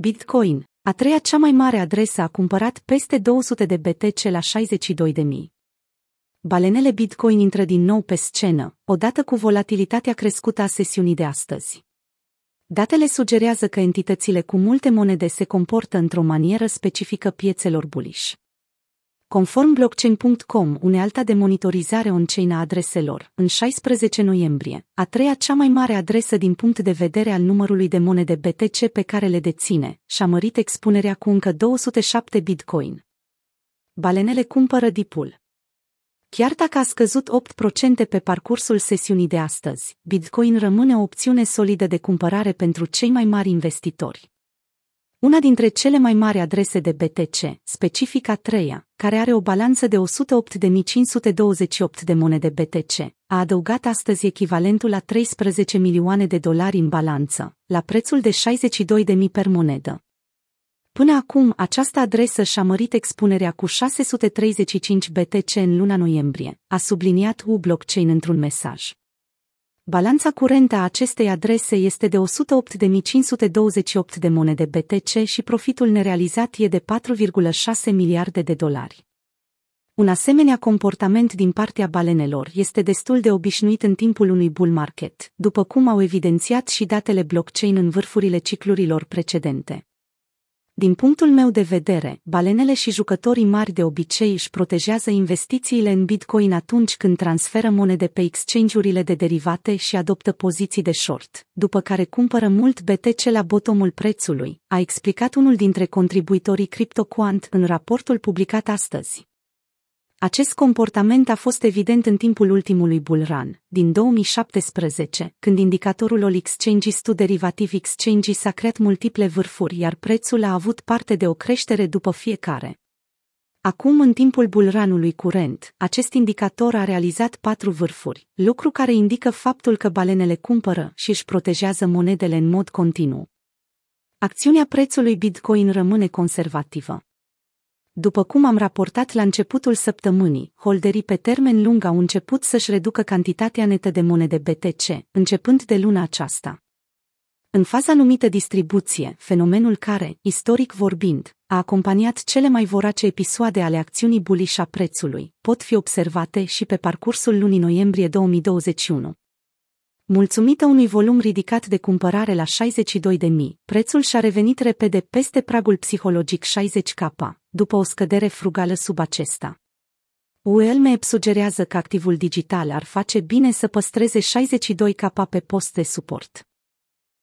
Bitcoin, a treia cea mai mare adresă a cumpărat peste 200 de BTC la 62 de mii. Balenele Bitcoin intră din nou pe scenă, odată cu volatilitatea crescută a sesiunii de astăzi. Datele sugerează că entitățile cu multe monede se comportă într-o manieră specifică piețelor bullish. Conform blockchain.com, unealta de monitorizare on-chain a adreselor, în 16 noiembrie, a treia cea mai mare adresă din punct de vedere al numărului de monede BTC pe care le deține, și-a mărit expunerea cu încă 207 bitcoin. Balenele cumpără dipul. Chiar dacă a scăzut 8% pe parcursul sesiunii de astăzi, Bitcoin rămâne o opțiune solidă de cumpărare pentru cei mai mari investitori. Una dintre cele mai mari adrese de BTC, specific a treia, care are o balanță de 108.528 de monede BTC, a adăugat astăzi echivalentul la 13 milioane de dolari în balanță, la prețul de 62.000 per monedă. Până acum, această adresă și-a mărit expunerea cu 635 BTC în luna noiembrie, a subliniat U Blockchain într-un mesaj. Balanța curentă a acestei adrese este de 108.528 de monede BTC și profitul nerealizat e de 4,6 miliarde de dolari. Un asemenea comportament din partea balenelor este destul de obișnuit în timpul unui bull market, după cum au evidențiat și datele blockchain în vârfurile ciclurilor precedente. Din punctul meu de vedere, balenele și jucătorii mari de obicei își protejează investițiile în Bitcoin atunci când transferă monede pe exchange-urile de derivate și adoptă poziții de short, după care cumpără mult BTC la botomul prețului, a explicat unul dintre contribuitorii CryptoQuant în raportul publicat astăzi. Acest comportament a fost evident în timpul ultimului bull run, din 2017, când indicatorul All Exchanges to Derivative Exchanges a creat multiple vârfuri, iar prețul a avut parte de o creștere după fiecare. Acum, în timpul bulranului curent, acest indicator a realizat patru vârfuri, lucru care indică faptul că balenele cumpără și își protejează monedele în mod continuu. Acțiunea prețului Bitcoin rămâne conservativă. După cum am raportat la începutul săptămânii, holderii pe termen lung au început să-și reducă cantitatea netă de monede BTC, începând de luna aceasta. În faza numită distribuție, fenomenul care, istoric vorbind, a acompaniat cele mai vorace episoade ale acțiunii bullish a prețului, pot fi observate și pe parcursul lunii noiembrie 2021. Mulțumită unui volum ridicat de cumpărare la 62.000, prețul și-a revenit repede peste pragul psihologic 60K, după o scădere frugală sub acesta. ULMEP sugerează că activul digital ar face bine să păstreze 62K pe post de suport.